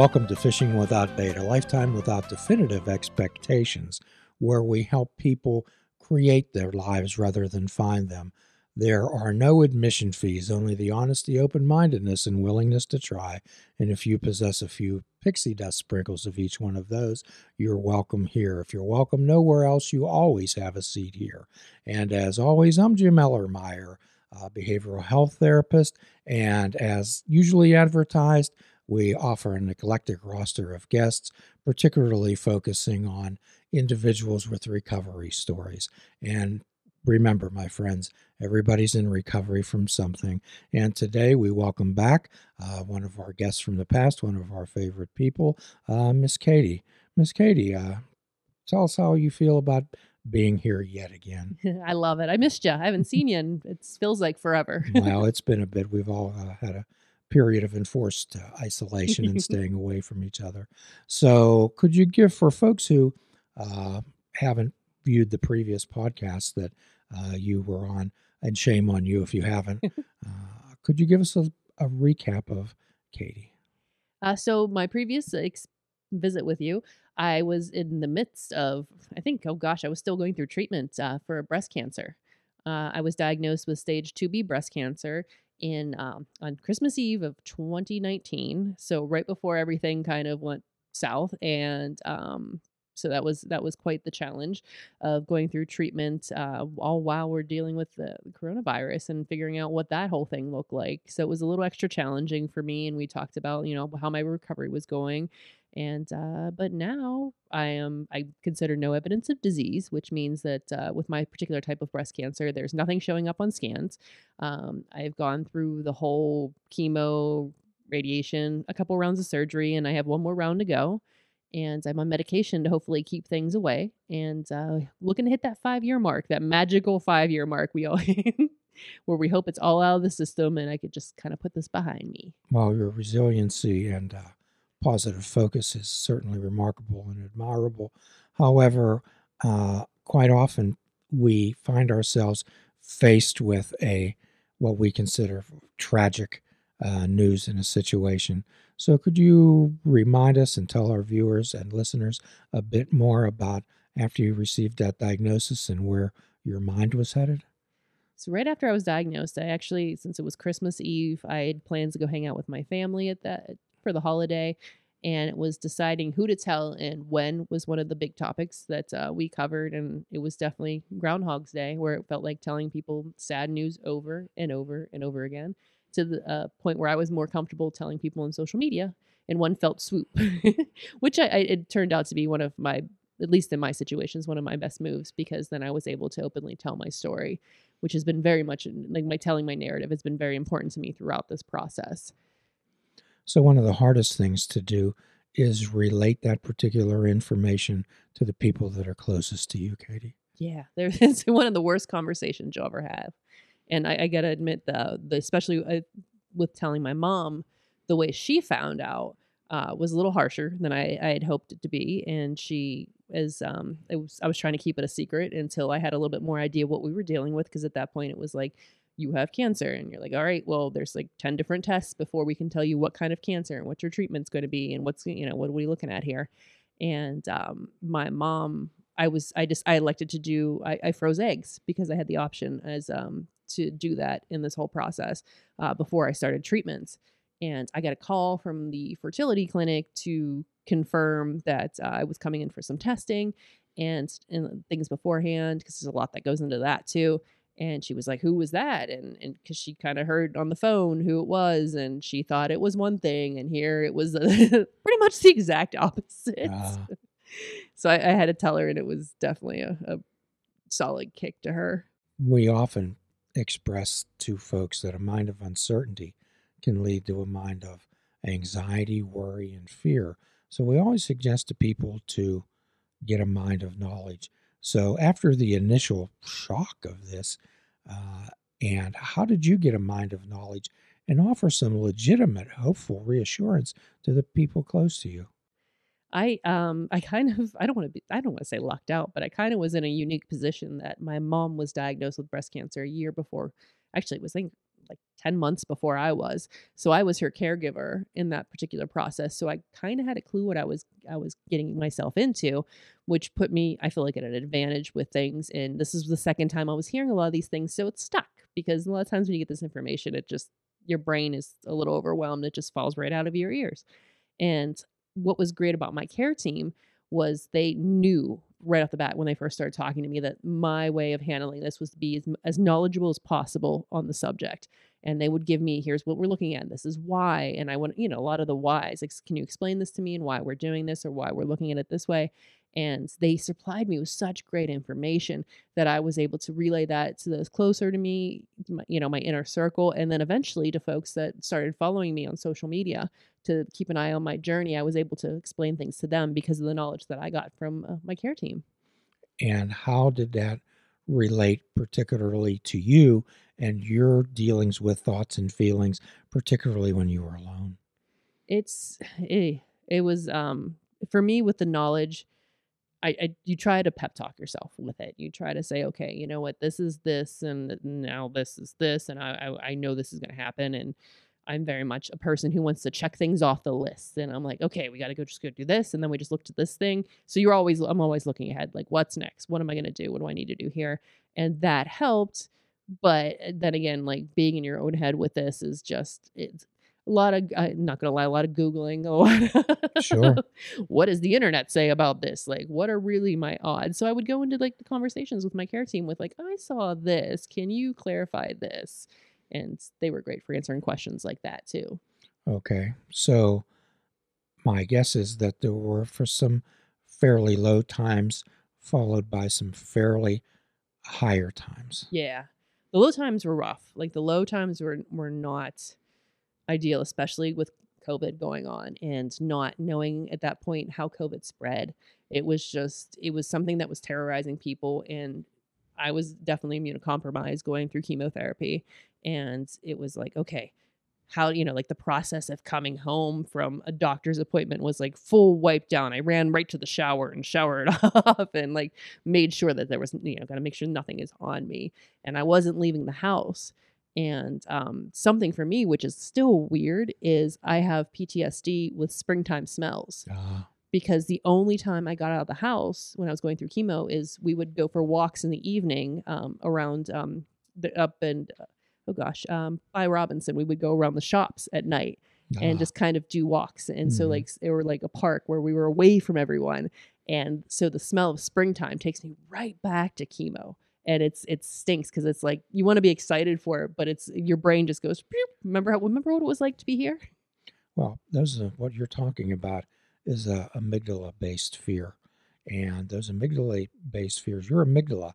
Welcome to Fishing Without Bait, a lifetime without definitive expectations, where we help people create their lives rather than find them. There are no admission fees, only the honesty, open mindedness, and willingness to try. And if you possess a few pixie dust sprinkles of each one of those, you're welcome here. If you're welcome nowhere else, you always have a seat here. And as always, I'm Jim Ellermeyer, a behavioral health therapist. And as usually advertised, we offer an eclectic roster of guests, particularly focusing on individuals with recovery stories. And remember, my friends, everybody's in recovery from something. And today we welcome back uh, one of our guests from the past, one of our favorite people, uh, Miss Katie. Miss Katie, uh, tell us how you feel about being here yet again. I love it. I missed you. I haven't seen you, and it feels like forever. well, it's been a bit. We've all uh, had a period of enforced uh, isolation and staying away from each other. So, could you give for folks who uh, haven't viewed the previous podcast that uh, you were on, and shame on you if you haven't, uh, could you give us a, a recap of Katie? Uh, so, my previous ex- visit with you, I was in the midst of, I think, oh gosh, I was still going through treatment uh, for breast cancer. I was diagnosed with stage 2B breast cancer in um, on Christmas Eve of 2019. So right before everything kind of went south, and um, so that was that was quite the challenge of going through treatment uh, all while we're dealing with the coronavirus and figuring out what that whole thing looked like. So it was a little extra challenging for me, and we talked about you know how my recovery was going and uh, but now I am I consider no evidence of disease, which means that uh, with my particular type of breast cancer, there's nothing showing up on scans. Um, I've gone through the whole chemo, radiation, a couple rounds of surgery, and I have one more round to go. And I'm on medication to hopefully keep things away, and uh, looking to hit that five year mark, that magical five year mark we all. where we hope it's all out of the system and I could just kind of put this behind me. Well, your resiliency and uh, positive focus is certainly remarkable and admirable. However, uh, quite often we find ourselves faced with a what we consider tragic uh, news in a situation. So, could you remind us and tell our viewers and listeners a bit more about after you received that diagnosis and where your mind was headed? So right after I was diagnosed, I actually, since it was Christmas Eve, I had plans to go hang out with my family at that for the holiday and it was deciding who to tell and when was one of the big topics that uh, we covered and it was definitely groundhog's day where it felt like telling people sad news over and over and over again to the uh, point where i was more comfortable telling people on social media in one felt swoop which I, I, it turned out to be one of my at least in my situations one of my best moves because then i was able to openly tell my story which has been very much like my telling my narrative has been very important to me throughout this process so, one of the hardest things to do is relate that particular information to the people that are closest to you, Katie. Yeah, it's one of the worst conversations you'll ever have. And I, I got to admit, the, the especially uh, with telling my mom, the way she found out uh, was a little harsher than I, I had hoped it to be. And she is, um, was, I was trying to keep it a secret until I had a little bit more idea what we were dealing with. Cause at that point it was like, you have cancer and you're like all right well there's like 10 different tests before we can tell you what kind of cancer and what your treatment's going to be and what's you know what are we looking at here? And um, my mom i was i just i elected to do i, I froze eggs because i had the option as um, to do that in this whole process uh, before i started treatments. And i got a call from the fertility clinic to confirm that uh, i was coming in for some testing and, and things beforehand because there's a lot that goes into that too and she was like who was that? and and because she kind of heard on the phone who it was and she thought it was one thing and here it was pretty much the exact opposite. Uh. so I, I, had to tell her and it was definitely a, a solid kick to her. We often express to folks that a mind of uncertainty can lead to a mind of anxiety worry and fear. So we always suggest to people to get a mind of knowledge so, after the initial shock of this, uh, and how did you get a mind of knowledge and offer some legitimate, hopeful reassurance to the people close to you? I um I kind of I don't want to be I don't want to say locked out, but I kind of was in a unique position that my mom was diagnosed with breast cancer a year before. Actually, it was I think like 10 months before I was. So I was her caregiver in that particular process. So I kind of had a clue what I was I was getting myself into, which put me I feel like at an advantage with things and this is the second time I was hearing a lot of these things so it's stuck because a lot of times when you get this information it just your brain is a little overwhelmed it just falls right out of your ears. And what was great about my care team was they knew right off the bat when they first started talking to me that my way of handling this was to be as, as knowledgeable as possible on the subject. And they would give me here's what we're looking at. This is why. And i want you know a lot of the whys like can you explain this to me and why we're doing this or why we're looking at it this way and they supplied me with such great information that I was able to relay that to those closer to me, you know, my inner circle, and then eventually to folks that started following me on social media to keep an eye on my journey. I was able to explain things to them because of the knowledge that I got from uh, my care team. And how did that relate particularly to you and your dealings with thoughts and feelings, particularly when you were alone? It's it, eh, it was um for me with the knowledge I, I, you try to pep talk yourself with it. You try to say, okay, you know what, this is this, and now this is this, and I I, I know this is going to happen, and I'm very much a person who wants to check things off the list, and I'm like, okay, we got to go just go do this, and then we just looked at this thing. So you're always, I'm always looking ahead, like, what's next? What am I going to do? What do I need to do here? And that helped. But eh, then again, like being in your own head with this is just it's a lot of I'm not gonna lie, a lot of googling. A lot. Sure. what does the internet say about this? Like, what are really my odds? So I would go into like the conversations with my care team with like, I saw this. Can you clarify this? And they were great for answering questions like that too. Okay, so my guess is that there were for some fairly low times followed by some fairly higher times. Yeah. The low times were rough. Like the low times were were not ideal, especially with COVID going on and not knowing at that point how COVID spread. It was just, it was something that was terrorizing people. And I was definitely immunocompromised going through chemotherapy. And it was like, okay, how, you know, like the process of coming home from a doctor's appointment was like full wipe down. I ran right to the shower and showered off and like made sure that there was, you know, got to make sure nothing is on me. And I wasn't leaving the house. And um, something for me, which is still weird, is I have PTSD with springtime smells. Uh. Because the only time I got out of the house when I was going through chemo is we would go for walks in the evening um, around um, the up and uh, oh gosh um, by Robinson. We would go around the shops at night and just kind of do walks. And mm. so mm-hmm. like it were like a park where we were away from everyone. And so the smell of springtime takes me right back to chemo and it's it stinks because it's like you want to be excited for it, but it's your brain just goes. Remember how remember what it was like to be here? Well, those are what you're talking about is a amygdala based fear, and those amygdala based fears, your amygdala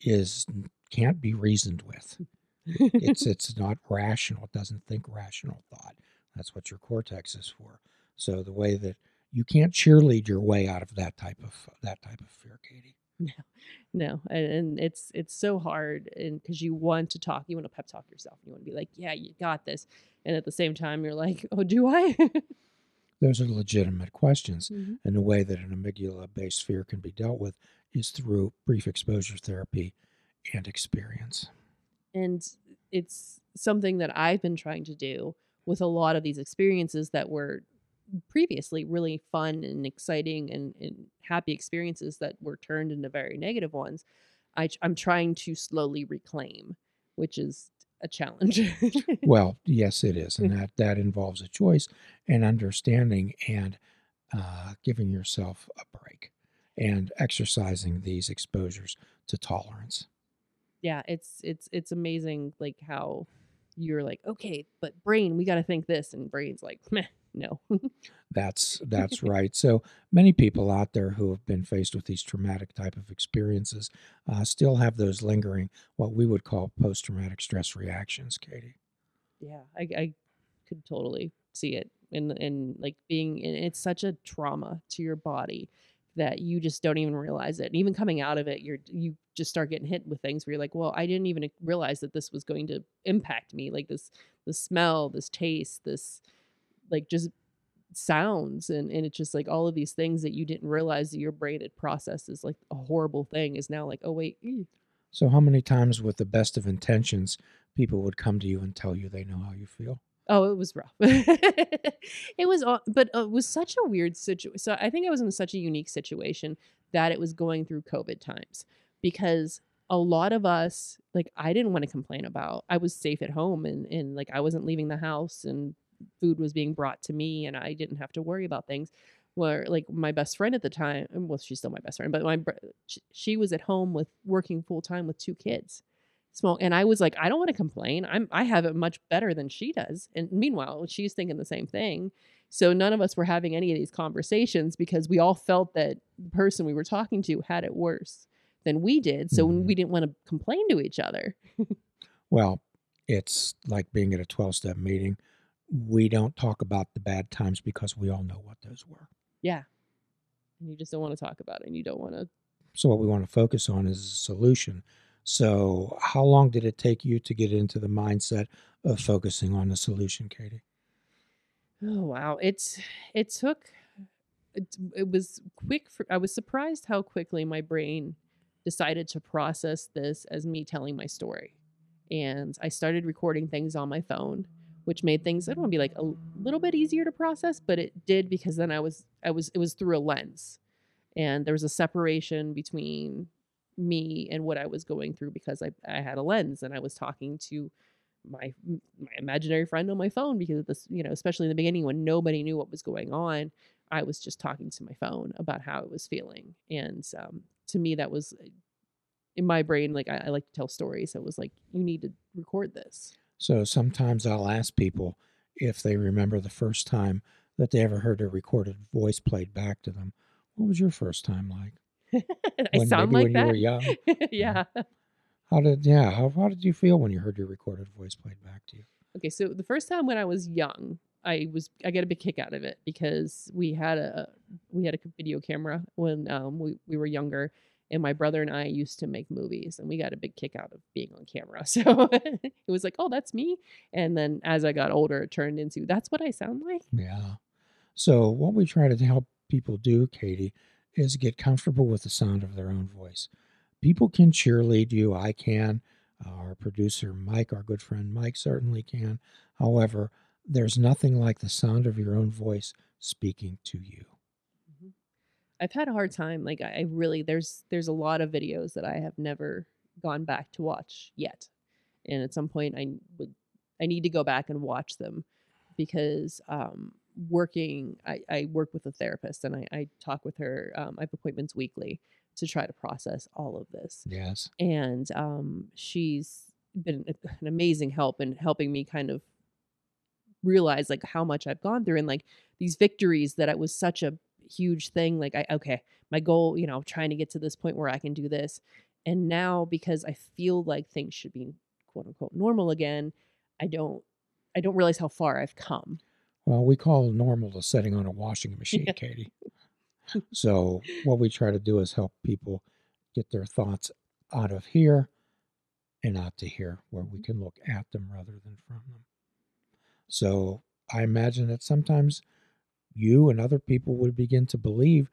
is can't be reasoned with. it's it's not rational. It doesn't think rational thought. That's what your cortex is for. So the way that you can't cheerlead your way out of that type of that type of fear, Katie. No, no, and, and it's it's so hard, and because you want to talk, you want to pep talk yourself, you want to be like, yeah, you got this, and at the same time, you're like, oh, do I? Those are legitimate questions, mm-hmm. and the way that an amygdala-based fear can be dealt with is through brief exposure therapy and experience. And it's something that I've been trying to do with a lot of these experiences that were previously really fun and exciting and, and happy experiences that were turned into very negative ones, I, I'm trying to slowly reclaim, which is a challenge. well, yes, it is, and that that involves a choice and understanding and uh, giving yourself a break and exercising these exposures to tolerance. Yeah, it's it's it's amazing, like how you're like, okay, but brain, we got to think this, and brain's like, meh, no. that's that's right. So many people out there who have been faced with these traumatic type of experiences uh, still have those lingering, what we would call post traumatic stress reactions. Katie. Yeah, I, I could totally see it, and and like being, it's such a trauma to your body that you just don't even realize it. And even coming out of it, you're you just start getting hit with things where you're like, well, I didn't even realize that this was going to impact me. Like this, the smell, this taste, this like just sounds and and it's just like all of these things that you didn't realize that your brain had processed as like a horrible thing is now like oh wait so how many times with the best of intentions people would come to you and tell you they know how you feel? Oh, it was rough. it was, but uh, it was such a weird situation. So I think I was in such a unique situation that it was going through COVID times because a lot of us, like, I didn't want to complain about. I was safe at home and and like I wasn't leaving the house and food was being brought to me and I didn't have to worry about things. Where like my best friend at the time, well, she's still my best friend, but my she was at home with working full time with two kids small and i was like i don't want to complain i'm i have it much better than she does and meanwhile she's thinking the same thing so none of us were having any of these conversations because we all felt that the person we were talking to had it worse than we did so Mhm. we didn't want to complain to each other Well, it's like being at a 12 step meeting. We don't talk about the bad times because we all know what those were. yeah and you just don't want to talk about it and you don't want to So, what we want to focus on is a solution. So, how long did it take you to get into the mindset of focusing on the solution, Katie? oh wow it's it took it, it was quick for, i was surprised how quickly my brain decided to process this as me telling my story and i started recording things on my phone which made things i don't want to be like a little bit easier to process but it did because then i was i was it was through a lens. And there was a separation between me and what i was going through because i, I had a lens and i was talking to my my imaginary friend on my phone because this you know especially in the beginning when nobody knew what was going on i was just talking to my phone about how i was feeling. And um, to me that was in my brain like I, I like to tell stories so it was like you need to record this So, sometimes I'll ask people if they remember the first time that they ever heard a recorded voice played back to them. What was your first time like? i When- sound maybe like when you were young. yeah How did yeah? How, how did you feel when you heard your recorded voice played back to you? Okay, so the first time when I was young, I was I got a big kick out of it because we had a we had a video camera when um, we we were younger, and my brother and I used to make movies, and we got a big kick out of being on camera. So it was like, oh, that's me. And then as I got older, it turned into that's what I sound like. Yeah. So what we try to help people do, Katie, is get comfortable with the sound of their own voice. People can cheerlead you. I can. Our producer, Mike, our good friend Mike, certainly can. However, there's nothing like the sound of your own voice speaking to you. I've had a hard time. Like I, I really there's there's a lot of videos that I have never gone back to watch yet, and at some point I would I need to go back and watch them because um, working I, I work with a therapist and I, I talk with her. Um, I have appointments weekly to try to process all of this, Yes. and um, she's been an amazing help in helping me kind of realize like how much I've gone through and like these victories that it was such a huge thing like I okay my goal you know trying to get to this point where I can do this and now because I feel like things should be quote unquote normal again I don't I don't realize how far I've come Well, we call normal the setting on a washing machine, Yeah. Katie. So what we try to do is help people get their thoughts out of here and out to here, where we mm-hmm. can look at them rather than from them. So I imagine that sometimes you and other people would begin to believe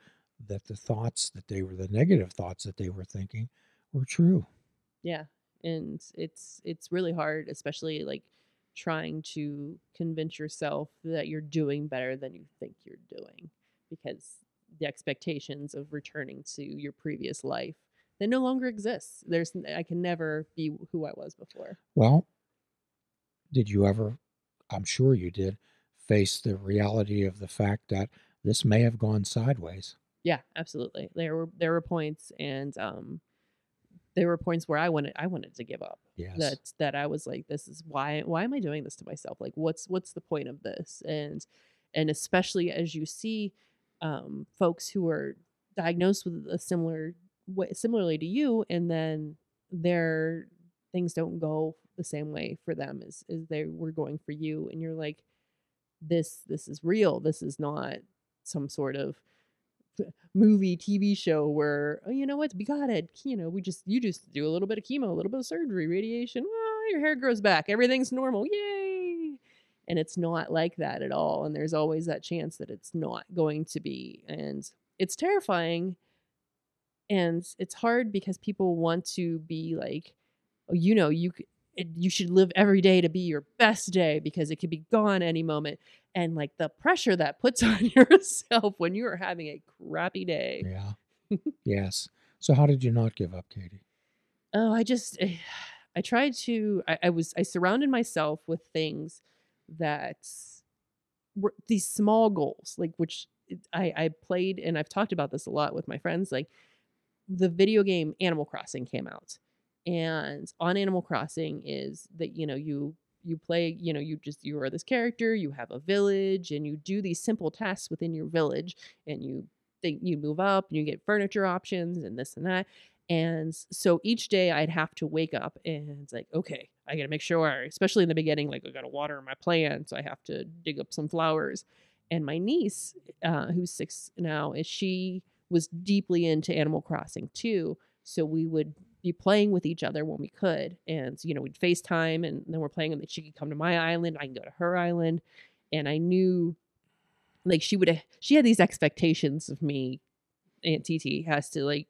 that the thoughts that they were the negative thoughts that they were thinking were true. yeah and it's it's really hard especially like trying to convince yourself that you're doing better than you think you're doing because the expectations of returning to your previous life that no longer exists there's i can never be who i was before Well, did you ever, I'm sure you did, face the reality of the fact that this may have gone sideways? yeah absolutely there were there were points and um there were points where i wanted i wanted to give up Yes. that that I was like, this is why why am I doing this to myself? Like, what's what's the point of this? And and especially as you see um, folks who are diagnosed with a similar way, similarly to you, and then their things don't go the same way for them as as they were going for you, and you're like, this this is real. This is not some sort of movie tv show where oh, you know what? We got it. You know we just you just do a little bit of chemo a little bit of surgery radiation. Well, your hair grows back. Everything's normal. Yay! And it's not like that at all and there's always that chance that it's not going to be and it's terrifying and it's hard because people want to be like oh you know you it, you should live every day to be your best day because it could be gone any moment. And like the pressure that puts on yourself when you are having a crappy day. Yeah. yes. So how did you not give up, Katie? Oh, I just, eh, I tried to, I, I was, I surrounded myself with things that were these small goals, like which I, I played, and I've talked about this a lot with my friends. Like the video game Animal Crossing came out, and on Animal Crossing is that you know you you play you know you just you are this character, you have a village, and you do these simple tasks within your village, and you think you move up, and you get furniture options, and this and that. And so each day I'd have to wake up and it's like, okay, I got to make sure, especially in the beginning, like I got to water my plants. I have to dig up some flowers. And my niece, uh, who's six now, is she was deeply into Animal Crossing too. So we would be playing with each other when we could. And, you know, we'd FaceTime and then we're playing and she could come to my island. I can go to her island. And I knew like she would, she had these expectations of me. Aunt TT has to like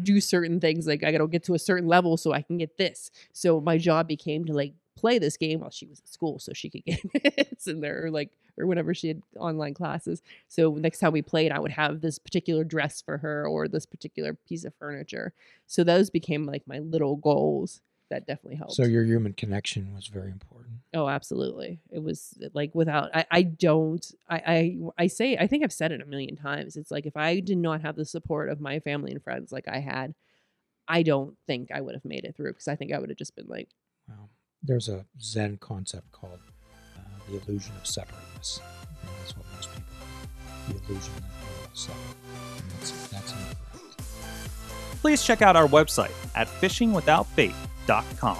do certain things like I gotta get to a certain level so I can get this. So my job became to like play this game while she was at school so she could get hits in there or like or whenever she had online classes. So next time we played, I would have this particular dress for her or this particular piece of furniture. So those became like my little goals. That definitely helped. So your human connection was very important. Oh, absolutely. It was like without I, I don't I, I I say I think I've said it a million times. It's like if I did not have the support of my family and friends like I had, I don't think I would have made it through because I think I would have just been like, Wow. there's a Zen concept called the illusion of separateness. And that's what most people the illusion that they're all separate. That's incorrect. please check out our website at fishingwithoutbait.com,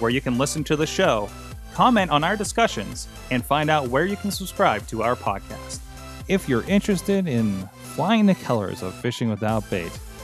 where you can listen to the show, comment on our discussions, and find out where you can subscribe to our podcast. If you're interested in flying the colors of fishing without bait,